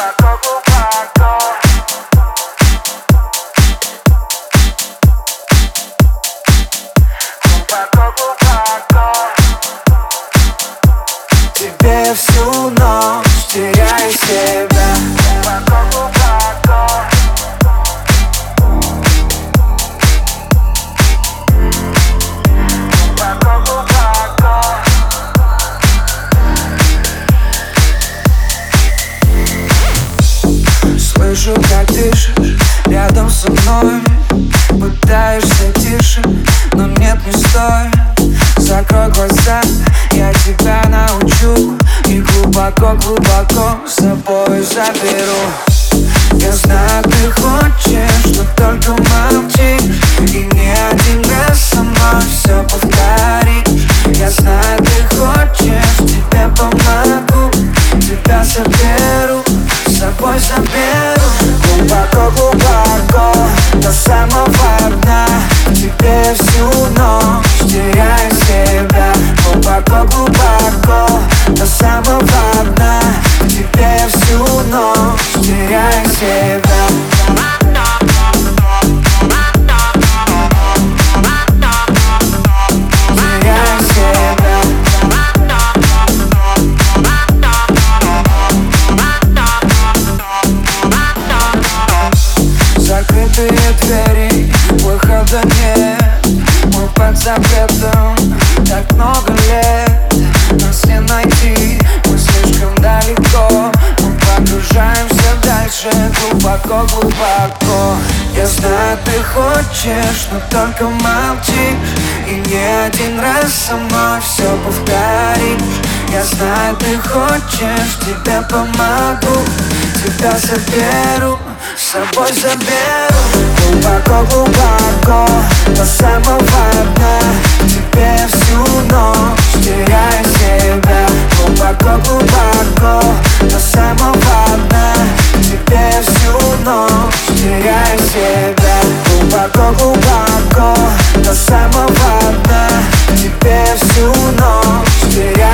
Глубоко, глубоко Слышу, как дышишь рядом со мной. Пытаешься тише, но нет, не стоит. Закрой глаза, я тебя научу. И глубоко-глубоко с собой заберу Закрытые двери, выхода нет. Мы под запретом так много лет Нас не найти, мы слишком далеко Мы погружаемся дальше, глубоко-глубоко Я знаю, ты хочешь, но только молчишь И не один раз со мной все повторишь. Я знаю, ты хочешь, тебе помогу. Тебя заберу, с собой заберу. Глубоко-глубоко До самого дна. Тебе всю ночь теряю себя. Глубоко-глубоко До самого дна. Тебе всю ночь теряю себя. Глубоко-глубоко До самого дна. Тебе всю ночь теряю